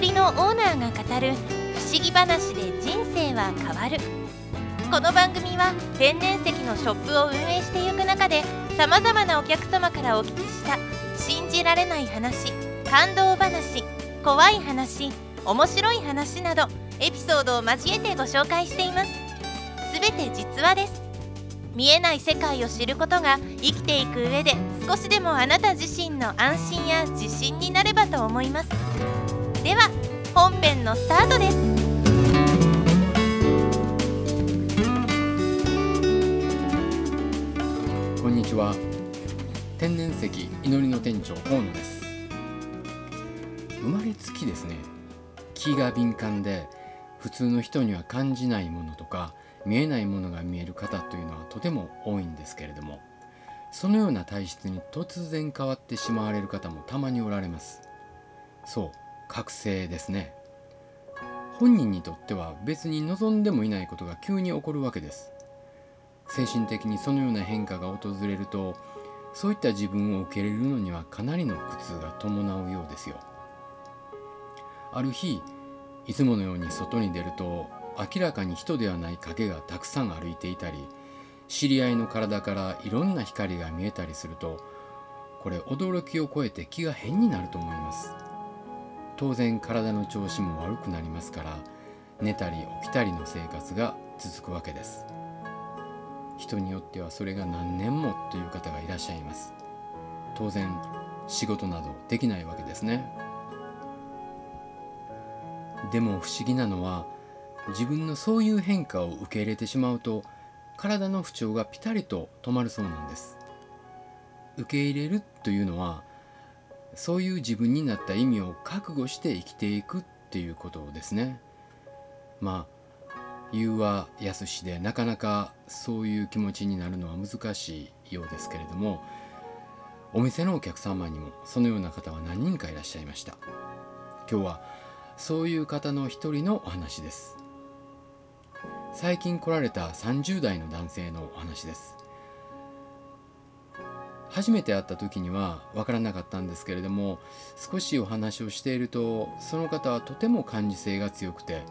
りのオーナーが語る不思議話で人生は変わる。この番組は天然石のショップを運営していく中でさまざまなお客様からお聞きした信じられない話感動話怖い話面白い話などエピソードを交えてご紹介しています。すべて実話です。見えない世界を知ることが生きていく上で少しでもあなた自身の安心や自信になればと思います。では本編のスタートです。こんにちは。天然石祈りの店長河野です。生まれつきですね気が敏感で普通の人には感じないものとか見えないものが見える方というのはとても多いんですけれどもそのような体質に突然変わってしまわれる方もたまにおられます。そう覚醒ですね。本人にとっては別に望んでもいないことが急に起こるわけです。精神的にそのような変化が訪れるとそういった自分を受け入れるのにはかなりの苦痛が伴うようですよ。ある日いつものように外に出ると明らかに人ではない影がたくさん歩いていたり知り合いの体からいろんな光が見えたりするとこれ驚きを超えて気が変になると思います。当然体の調子も悪くなりますから寝たり起きたりの生活が続くわけです。人によってはそれが何年もという方がいらっしゃいます。当然仕事などできないわけですね。でも不思議なのは自分のそういう変化を受け入れてしまうと体の不調がピタリと止まるそうなんです。受け入れるというのはそういう自分になった意味を覚悟して生きていくっていうことですね。まあ言うは易しでなかなかそういう気持ちになるのは難しいようですけれどもお店のお客様にもそのような方は何人かいらっしゃいました。今日はそういう方の一人のお話です。最近来られた30代の男性のお話です。初めて会った時には分からなかったんですけれども少しお話をしているとその方はとても感受性が強くて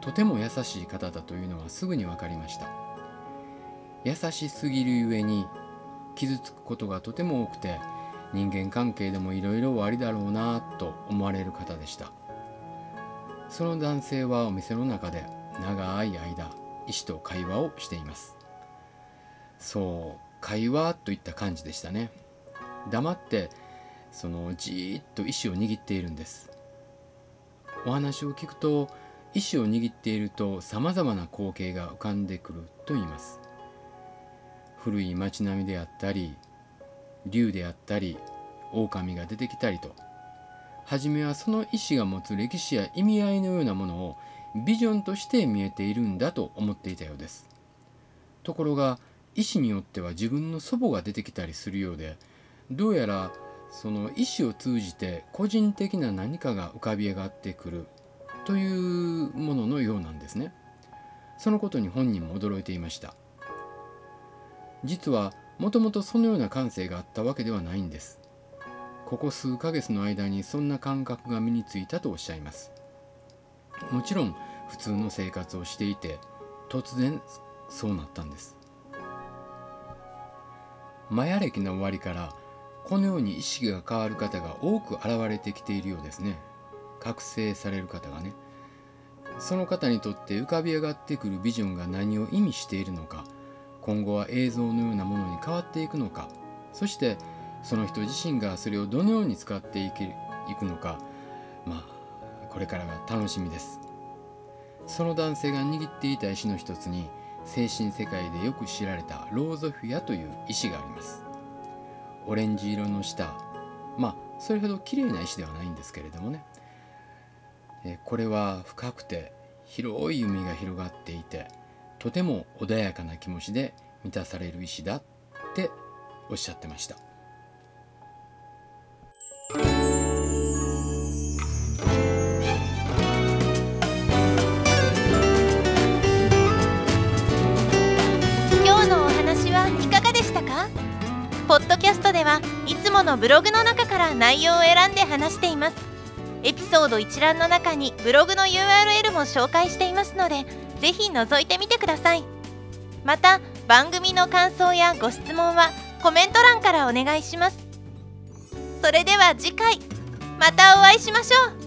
とても優しい方だというのはすぐに分かりました。優しすぎるゆえに傷つくことがとても多くて人間関係でもいろいろありだろうなと思われる方でした。その男性はお店の中で長い間医師と会話をしています。そう会話といった感じでしたね。黙ってそのじーっと意思を握っているんです。お話を聞くと意思を握っているとさまざまな光景が浮かんでくると言います。古い町並みであったり竜であったり狼が出てきたりと。初めはその意志が持つ歴史や意味合いのようなものをビジョンとして見えているんだと思っていたようです。ところが意思によっては自分の祖母が出てきたりするようでどうやらその意思を通じて個人的な何かが浮かび上がってくるというもののようなんですね。そのことに本人も驚いていました。実はもともとそのような感性があったわけではないんです。ここ数ヶ月の間にそんな感覚が身についたとおっしゃいます。もちろん普通の生活をしていて突然そうなったんです。マヤ歴の終わりからこのように意識が変わる方が多く現れてきているようですね。覚醒される方がね。その方にとって浮かび上がってくるビジョンが何を意味しているのか今後は映像のようなものに変わっていくのかそしてその人自身がそれをどのように使っていけいくのかまあこれからが楽しみです。その男性が握っていた石の一つに精神世界でよく知られたローゾフィアという石があります。オレンジ色の下。まあそれほど綺麗な石ではないんですけれどもね。これは深くて広い海が広がっていてとても穏やかな気持ちで満たされる石だっておっしゃってました。ドキャストではいつものブログの中から内容を選んで話しています。エピソード一覧の中にブログの URL も紹介していますのでぜひ覗いてみてください。また番組の感想やご質問はコメント欄からお願いします。それでは次回またお会いしましょう。